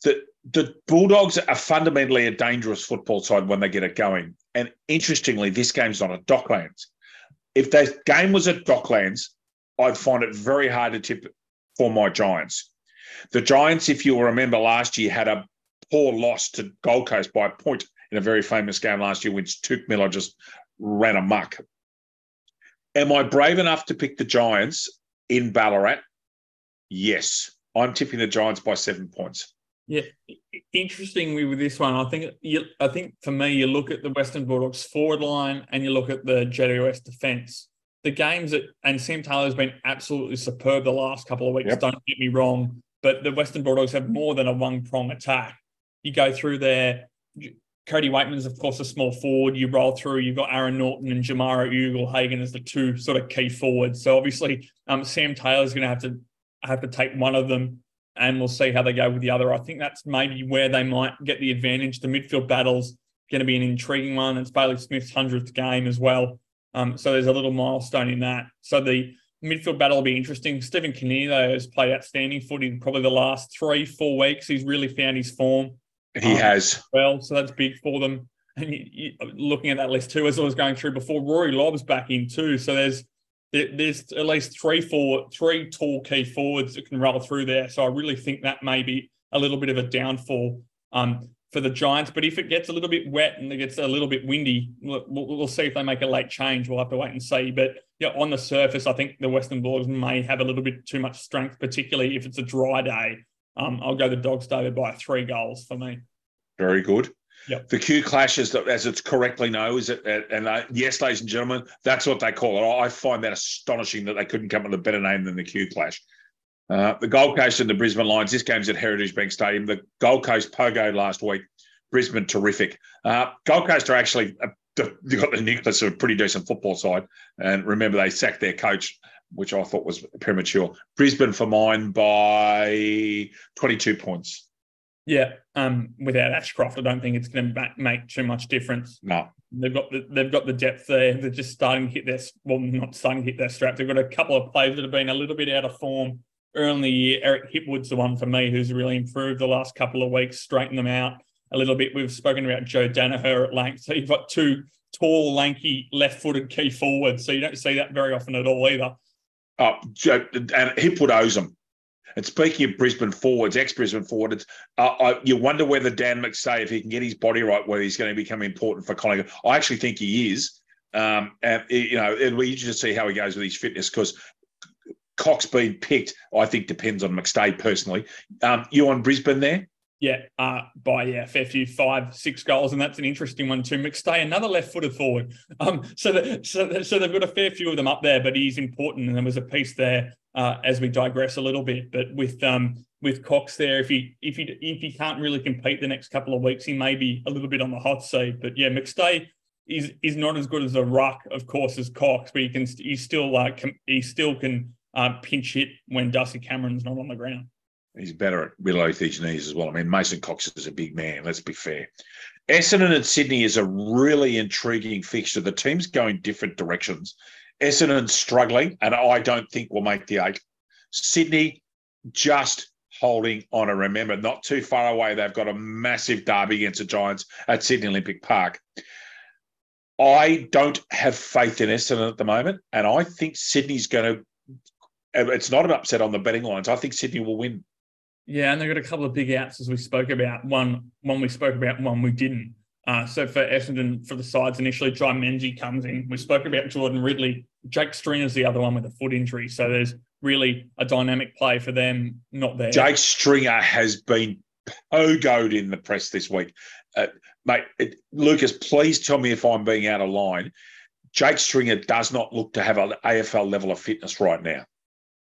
The the Bulldogs are fundamentally a dangerous football side when they get it going. And interestingly, this game's not at Docklands. If the game was at Docklands, I'd find it very hard to tip for my Giants. The Giants, if you'll remember last year, had a poor loss to Gold Coast by a point in a very famous game last year, which Touk Miller just ran amok. Am I brave enough to pick the Giants in Ballarat? Yes. I'm tipping the Giants by seven points. Yeah, interestingly with this one, I think you, I think for me, you look at the Western Bulldogs forward line and you look at the GWS defence. The games that and Sam Taylor's been absolutely superb the last couple of weeks. Yep. Don't get me wrong, but the Western Bulldogs have more than a one prong attack. You go through there. Cody Weightman's, of course, a small forward. You roll through, you've got Aaron Naughton and Jamarra Ugle-Hagan as the two sort of key forwards. So obviously, um, Sam Taylor's going to have to have to take one of them, and we'll see how they go with the other. I think that's maybe where they might get the advantage. The midfield battle's going to be an intriguing one. It's Bailey Smith's hundredth game as well, um, so there's a little milestone in that. So the midfield battle will be interesting. Stephen Kinnear has played outstanding footy probably the last three, four weeks. He's really found his form. He um, has. Well, so that's big for them. And you, you, looking at that list too, as I was going through before, Rory Lobb's back in too. So there's there's at least three, four, three tall key forwards that can roll through there. So I really think that may be a little bit of a downfall. Um, for the Giants. But if it gets a little bit wet and it gets a little bit windy, we'll, we'll, see if they make a late change. We'll have to wait and see. But yeah, on the surface, I think the Western Bulldogs may have a little bit too much strength, particularly if it's a dry day. Um, I'll go the Dogs, David, by three goals for me. Very good. Yep. The Q clashes, as it's correctly known, is it? And uh, yes, ladies and gentlemen, that's what they call it. I find that astonishing that they couldn't come up with a better name than the Q clash. Uh, the Gold Coast and the Brisbane Lions. This game's at Heritage Bank Stadium. The Gold Coast pogo last week. Brisbane terrific. Uh, Gold Coast are actually uh, they've got the nucleus of a pretty decent football side. And remember, they sacked their coach, which I thought was premature. Brisbane for mine by 22 points. Yeah, um, without Ashcroft, I don't think it's going to make too much difference. No, they've got the they've got the depth there. They're just starting to hit their well, not starting to hit their strap. They've got a couple of players that have been a little bit out of form year. Eric Hipwood's the one for me who's really improved the last couple of weeks, straightened them out a little bit. We've spoken about Joe Daniher at length. So you've got two tall, lanky, left-footed key forwards. So you don't see that very often at all either. Oh, and Hipwood owes them. And speaking of Brisbane forwards, ex-Brisbane forwards, uh, I, you wonder whether Dan McStay, if he can get his body right, whether he's going to become important for Collingwood. I actually think he is. Um, and you know, it'll be interesting to see how he goes with his fitness because Cox being picked, I think, depends on McStay personally. Um, you on Brisbane there? Yeah, uh, by yeah, fair few five, six goals, and that's an interesting one too. McStay, another left-footed forward. Um, so the, so so they've got a fair few of them up there, but he's important, and there was a piece there uh, as we digress a little bit. But with um with Cox there, if he if he if he can't really compete the next couple of weeks, he may be a little bit on the hot seat. But yeah, McStay is is not as good as a ruck, of course, as Cox, but he can he still like uh, he still can uh, pinch hit when Darcy Cameron's not on the ground. He's better at below his knees as well. I mean, Mason Cox is a big man. Let's be fair. Essendon and Sydney is a really intriguing fixture. The team's going different directions. Essendon struggling, and I don't think will make the eight. Sydney just holding on. And remember, not too far away, they've got a massive derby against the Giants at Sydney Olympic Park. I don't have faith in Essendon at the moment, and I think Sydney's going to. It's not an upset on the betting lines. I think Sydney will win. Yeah, and they've got a couple of big outs as we spoke about. One, one we spoke about, one we didn't. Uh, so for Essendon, for the sides initially, Jye Menzie comes in. We spoke about Jordan Ridley. Jake Stringer's the other one with a foot injury. So there's really a dynamic play for them not there. Jake Stringer has been pogoed in the press this week. Uh, mate, it, Lucas, please tell me if I'm being out of line. Jake Stringer does not look to have an AFL level of fitness right now.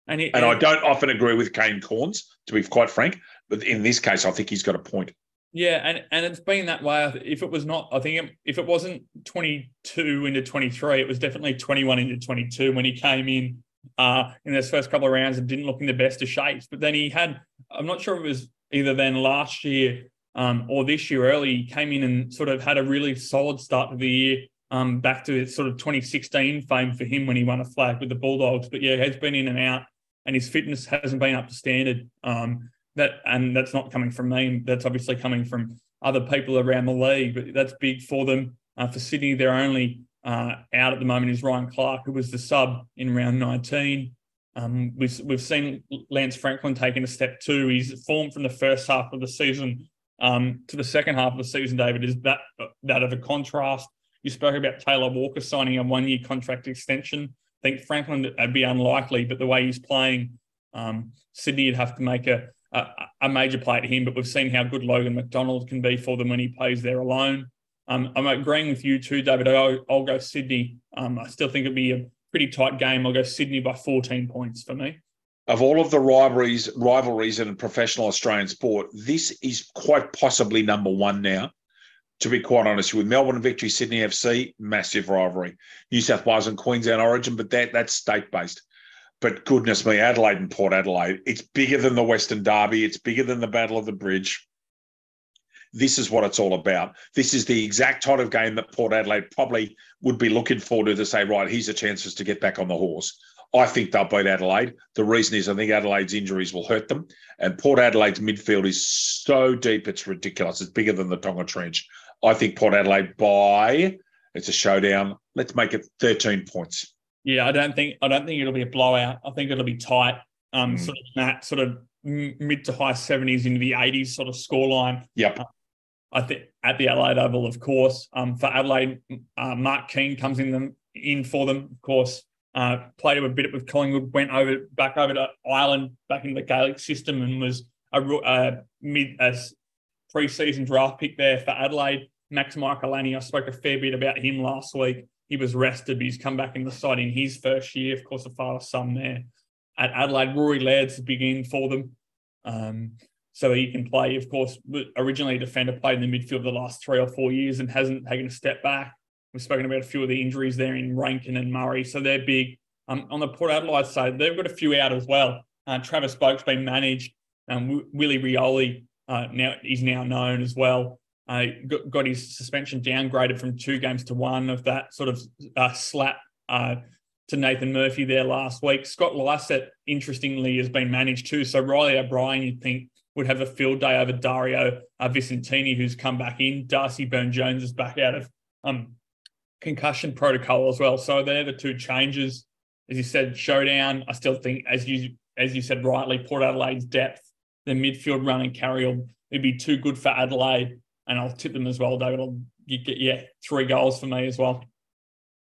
And, he, and I don't often agree with Kane Cornes, to be quite frank, but in this case, I think he's got a point. Yeah, and, and it's been that way. If it was not, I think it, if it wasn't 22 into 23, it was definitely 21 into 22 when he came in uh, in those first couple of rounds and didn't look in the best of shapes. But then he had, I'm not sure it was either then last year um, or this year early, he came in and sort of had a really solid start to the year. Um, back to sort of 2016 fame for him when he won a flag with the Bulldogs. But yeah, he has been in and out, and his fitness hasn't been up to standard. Um, that and that's not coming from me. That's obviously coming from other people around the league. But that's big for them. Uh, for Sydney, they're only uh, out at the moment is Ryan Clarke, who was the sub in round 19. Um, we've, we've seen Lance Franklin taking a step too. He's formed from the first half of the season um, to the second half of the season, David, is that that of a contrast. You spoke about Taylor Walker signing a one year contract extension. I think Franklin would be unlikely, but the way he's playing, um, Sydney would have to make a, a, a major play at him. But we've seen how good Logan McDonald can be for them when he plays there alone. Um, I'm agreeing with you too, David. I'll, I'll go Sydney. Um, I still think it'll be a pretty tight game. I'll go Sydney by 14 points for me. Of all of the rivalries, rivalries in professional Australian sport, this is quite possibly number one now. To be quite honest, with Melbourne Victory, Sydney FC, massive rivalry. New South Wales and Queensland Origin, but that that's state based. But goodness me, Adelaide and Port Adelaide, it's bigger than the Western Derby. It's bigger than the Battle of the Bridge. This is what it's all about. This is the exact type of game that Port Adelaide probably would be looking forward to to say, right, here's a chance for us to get back on the horse. I think they'll beat Adelaide. The reason is I think Adelaide's injuries will hurt them. And Port Adelaide's midfield is so deep, it's ridiculous. It's bigger than the Tonga Trench. I think Port Adelaide by it's a showdown. Let's make it 13 points. Yeah, I don't think I don't think it'll be a blowout. I think it'll be tight. Um, mm. sort of that sort of mid to high 70s into the 80s sort of scoreline. Yep. Uh, I think at the Adelaide Oval, of course. Um, for Adelaide, uh, Mark Keane comes in them in for them, of course. Uh, played a bit with Collingwood, went over back over to Ireland, back in the Gaelic system, and was a, a mid a pre-season draft pick there for Adelaide. Max Michalanney, I spoke a fair bit about him last week. He was rested, but he's come back in the side in his first year. Of course, a father son there at Adelaide. Rory Laird's big in for them. Um, so he can play. Of course, originally a defender played in the midfield the last three or four years and hasn't taken a step back. We've spoken about a few of the injuries there in Rankine and Murray, so they're big. Um, on the Port Adelaide side, they've got a few out as well. Uh, Travis Boak's been managed. Um, Willie Rioli uh, now is now known as well. Uh, got, got, his suspension downgraded from two games to one of that sort of uh, slap uh, to Nathan Murphy there last week. Scott Lycett, interestingly, has been managed too. So Riley O'Brien, you'd think, would have a field day over Dario uh, Visentini, who's come back in. Darcy Byrne Jones is back out of um, concussion protocol as well. So they're the two changes. As you said, showdown. I still think, as you as you said rightly, Port Adelaide's depth, the midfield run and carry will be too good for Adelaide, and I'll tip them as well, David. I'll get yeah three goals for me as well.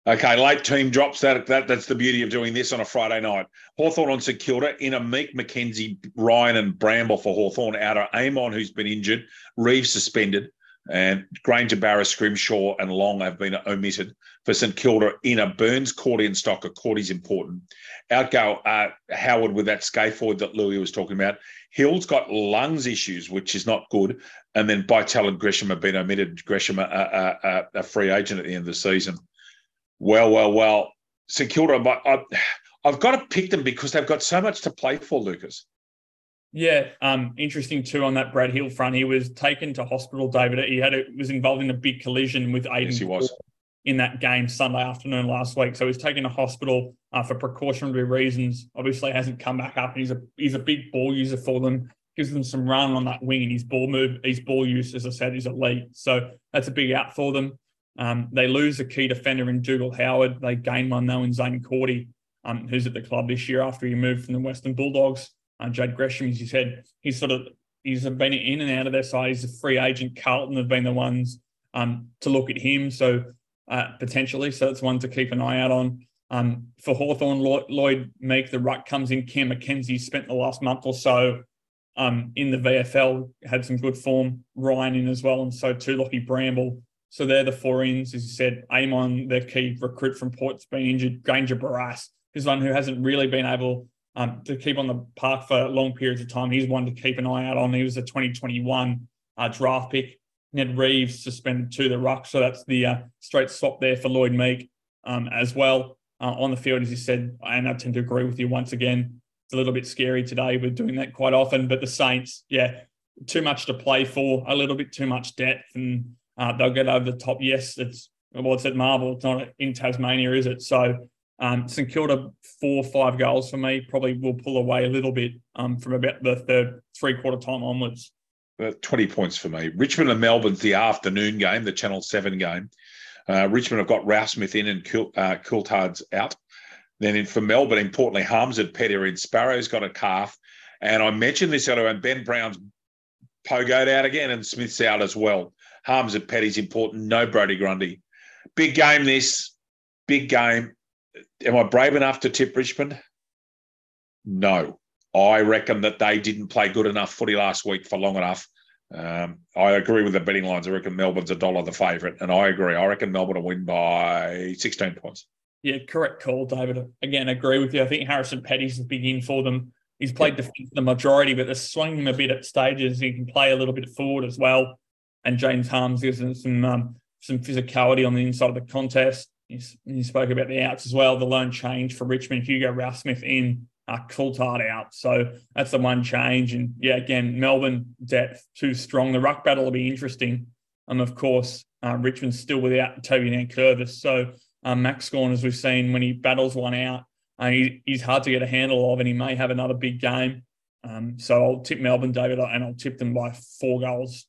Okay, late team drops. That, that that's the beauty of doing this on a Friday night. Hawthorn on St Kilda in a Meek Mackenzie, Ryan and Bramble for Hawthorn out of Amon, who's been injured, Reeves suspended, and Grainger, Barras, Scrimshaw, and Long have been omitted for St Kilda in a Burns, Cordy, and Stocker. Cordy's important. Outgo uh, Howard with that scaphoid that Louis was talking about. Hill's got lungs issues, which is not good. And then Bytel and Gresham have been omitted. Gresham, a, a, a, a free agent at the end of the season. Well, well, well. St Kilda, but I, I've got to pick them because they've got so much to play for, Lucas. Yeah, um, interesting too on that Brad Hill front. He was taken to hospital, David. He had a, was involved in a big collision with Aiden. Yes, he was. In that game Sunday afternoon last week, so he's taken to hospital uh, for precautionary reasons. Obviously, hasn't come back up. and He's a he's a big ball user for them. Gives them some run on that wing, and his ball move, his ball use, as I said, is elite. So that's a big out for them. Um, they lose a key defender in Dougal Howard. They gain one though in Zaine Cordy, um, who's at the club this year after he moved from the Western Bulldogs. Uh, Jade Gresham, as you said, he's sort of he's been in and out of their side. He's a free agent. Carlton have been the ones um, to look at him, so uh, potentially, so that's one to keep an eye out on. Um, for Hawthorn, Lloyd, Meek, the ruck comes in. Cam Mackenzie spent the last month or so um, in the VFL had some good form. Ryan in as well, and so too Lockie Bramble. So they're the four ins, as you said. Amon, their key recruit from Port's been injured. Grainger-Barras is one who hasn't really been able um, to keep on the park for long periods of time. He's one to keep an eye out on. He was a 2021 uh, draft pick. Ned Reeves suspended to the ruck, so that's the uh, straight swap there for Lloyd Meek um, as well. Uh, on the field, as you said, and I tend to agree with you once again. It's a little bit scary today. We're doing that quite often, but the Saints, yeah, too much to play for, a little bit too much depth, and uh, they'll get over the top. Yes, it's well, it's at Marvel. It's not in Tasmania, is it? So um, St Kilda four or five goals for me probably will pull away a little bit um, from about the third three quarter time onwards. Uh, 20 points for me. Richmond and Melbourne's the afternoon game, the Channel 7 game. Uh, Richmond have got Ralphsmith in and Kil- uh, out. Then in, for Melbourne, importantly, Harmes's Petty in. Sparrow's got a calf. And I mentioned this earlier, and Ben Brown's pogoed out again, and Smith's out as well. Harmes and Petty's important. No Brodie Grundy. Big game, this. Big game. Am I brave enough to tip Richmond? No. I reckon that they didn't play good enough footy last week for long enough. Um, I agree with the betting lines. I reckon Melbourne's a dollar the favourite, and I agree. I reckon Melbourne will win by 16 points. Yeah, correct call, David. Again, agree with you. I think Harrison Petty's a big in for them. He's played defence the majority, but they're swinging him a bit at stages. He can play a little bit forward as well. And James Harmes gives them some um, some physicality on the inside of the contest. You spoke about the outs as well. The lone change for Richmond, Hugo Ralphsmith in uh, Coulthard out. So that's the one change. And yeah, again, Melbourne depth too strong. The ruck battle will be interesting. And of course, uh, Richmond's still without Toby Nankervis. So um, Max Gawn, as we've seen, when he battles one out, uh, he, he's hard to get a handle of, and he may have another big game. Um, so I'll tip Melbourne, David, and I'll tip them by four goals.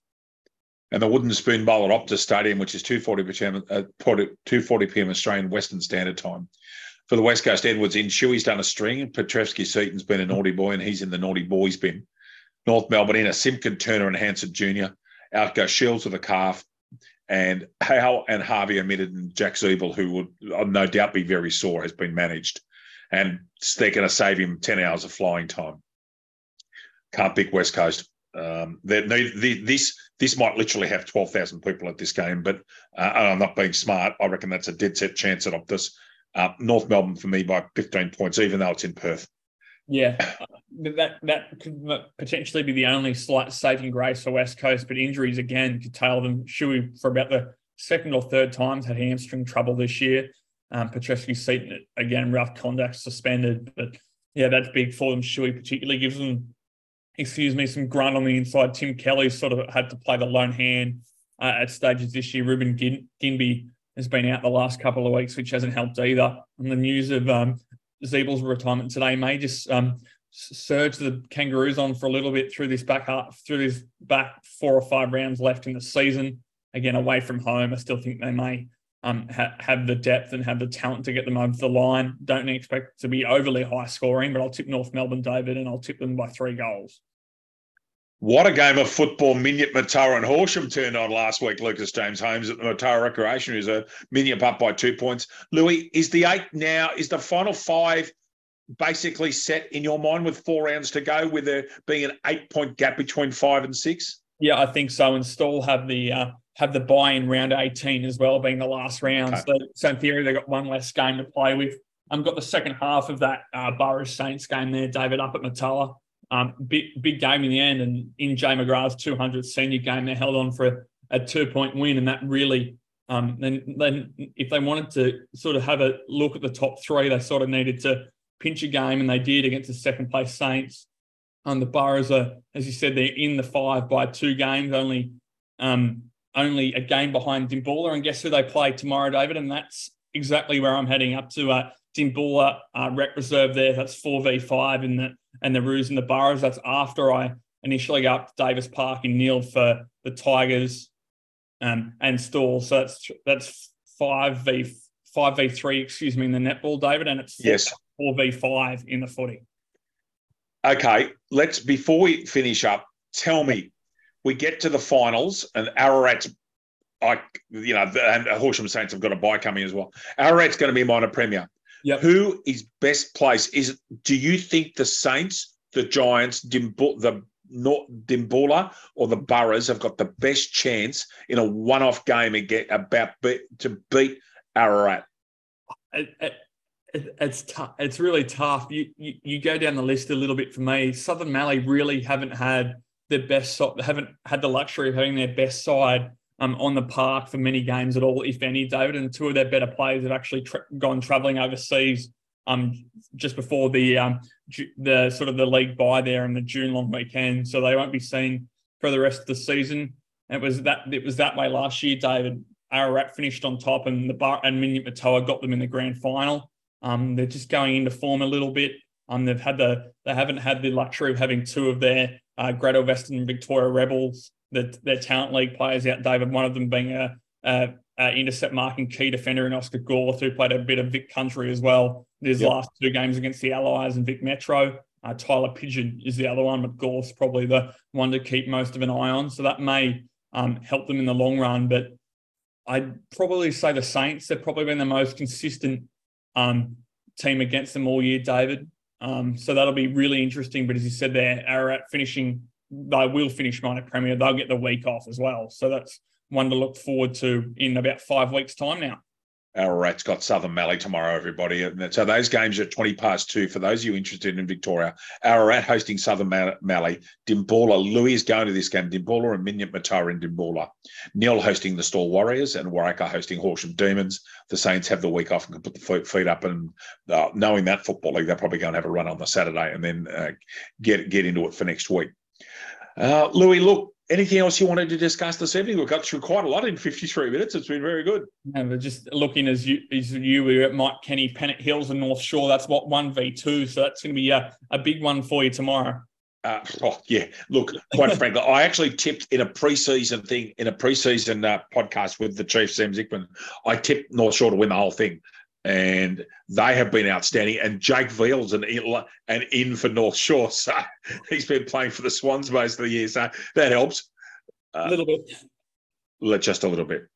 And the Wooden Spoon Bowl at Optus Stadium, which is 2.40 p.m. Uh, 2.40 p.m. Australian Western Standard Time for the West Coast, Edwards in. Shuey's done a string. Petrevski Seton's been a naughty boy, and he's in the naughty boys bin. North Melbourne in a Simpkin, Turner, and Hanson Jr. Out go Shields with a calf, and Hal and Harvey omitted, and Jack Ziebell, who would uh, no doubt be very sore, has been managed, and they're going to save him ten hours of flying time. Can't pick West Coast. Um, this this might literally have twelve thousand people at this game, but uh, I'm not being smart. I reckon that's a dead set chance at Optus. Uh, North Melbourne for me by 15 points, even though it's in Perth. Yeah, that that could potentially be the only slight saving grace for West Coast, but injuries again could tail them. Shuey for about the second or third times had hamstring trouble this year. Um, Petrevski Seton again rough conduct suspended, but yeah, that's big for them. Shuey particularly gives them, excuse me, some grunt on the inside. Tim Kelly sort of had to play the lone hand uh, at stages this year. Reuben Gin- Ginbey has been out the last couple of weeks, which hasn't helped either. And the news of um, retirement today may just um, surge the Kangaroos on for a little bit through this back half, through this back four or five rounds left in the season. Again, away from home, I still think they may um, ha- have the depth and have the talent to get them over the line. Don't expect to be overly high scoring, but I'll tip North Melbourne, David, and I'll tip them by three goals. What a game of football Minyip, Murtoa and Horsham turned on last week, Lucas James Holmes at the Murtoa Recreation Reserve. Minyip up by two points. Louis, is the eight now, is the final five basically set in your mind with four rounds to go, with there being an eight point gap between five and six? Yeah, I think so. And Stawell have the uh, have the buy in round 18 as well, being the last round. Okay. So, so in theory, they've got one less game to play with. I've got the second half of that uh, Borough Saints game there, David, up at Murtoa. Um, big big game in the end, and in Jay McGrath's 200th senior game, they held on for a, a two point win, and that really. Um, then, then if they wanted to sort of have a look at the top three, they sort of needed to pinch a game, and they did against the second place Saints. Um, the Burroughs are, as you said, they're in the five by two games, only um, only a game behind Dimboola. And guess who they play tomorrow, David? And that's exactly where I'm heading up to. Uh, Dimboola uh, rep reserve there. That's 4v5 in the and the Roos and the Burroughs. That's after I initially go up to Davis Park and Nhill for the Tigers um, and Stawell. So that's that's 5v 5v3, excuse me, in the netball, David, and it's yes 4v5 in the footy. Okay, let's before we finish up, tell me, we get to the finals and Ararat's I, you know, and Horsham Saints have got a buy coming as well. Ararat's going to be minor premier. Yep. Who is best placed? Is do you think the Saints, the Giants, the North Dimboola or the Burroughs have got the best chance in a one-off game get about be, to beat Ararat? It, it, it, it's tough. It's really tough. You, you you go down the list a little bit for me. Southern Mallee really haven't had their best. Haven't had the luxury of having their best side um, on the park for many games at all, if any, David. And two of their better players have actually tra- gone travelling overseas um, just before the um, the sort of the league bye there and the June long weekend, so they won't be seen for the rest of the season. It was that it was that way last year, David. Ararat finished on top, and the bar and Minyip Murtoa got them in the grand final. Um, they're just going into form a little bit. Um, they've had the they haven't had the luxury of having two of their uh, Greater Western Victoria Rebels, the, their talent league players out. David, one of them being a, a, a intercept marking key defender in Oscar Gorth, who played a bit of Vic Country as well. His yep. last two games against the Allies and Vic Metro. Uh, Tyler Pigeon is the other one, but Gorth's probably the one to keep most of an eye on. So that may um, help them in the long run. But I'd probably say the Saints, they've probably been the most consistent um, team against them all year, David. Um, so that'll be really interesting. But as you said there, Ararat finishing, they will finish minor premier. They'll get the week off as well. So that's one to look forward to in about five weeks' time now. Ararat's got Southern Mallee tomorrow, everybody. So those games are 20 past two for those of you interested in Victoria. Ararat hosting Southern Mallee. Dimboola, Louis is going to this game. Dimboola and Minyip Murtoa in Dimboola. Nhill hosting the Stawell Warriors and Waraka hosting Horsham Demons. The Saints have the week off and can put the feet up. And uh, knowing that football league, they're probably going to have a run on the Saturday and then uh, get, get into it for next week. Uh, Louis, look, anything else you wanted to discuss this evening? We've got through quite a lot in 53 minutes. It's been very good. And just looking as you as you were at Mike Kenny, Pennant Hills and North Shore. That's what 1v2. So that's going to be a, a big one for you tomorrow. Uh, oh yeah, look. Quite frankly, I actually tipped in a preseason thing in a preseason uh, podcast with the chief Sam Zickman. I tipped North Shore to win the whole thing, and they have been outstanding. And Jake Veal's an in, an in for North Shore, so he's been playing for the Swans most of the year, so that helps. Uh, a little bit. Just a little bit.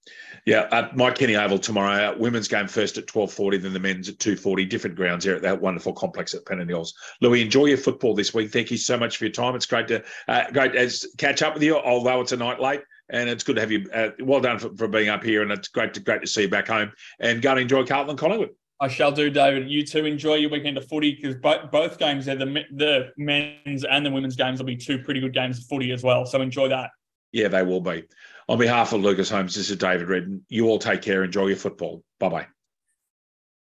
Yeah, uh, Mike Kenny Oval tomorrow. Uh, women's game first at twelve forty, then the men's at two forty. Different grounds here at that wonderful complex at Pennant Hills. Louis, enjoy your football this week. Thank you so much for your time. It's great to uh, great as catch up with you, although it's a night late and it's good to have you. Uh, well done for, for, being up here, and it's great to great to see you back home. And go and enjoy Carlton Collingwood. I shall do, David. You too enjoy your weekend of footy because both, both games, there, the the men's and the women's games, will be two pretty good games of footy as well. So enjoy that. Yeah, they will be. On behalf of Lucas Holmes, this is David Redden. You all take care. Enjoy your football. Bye bye.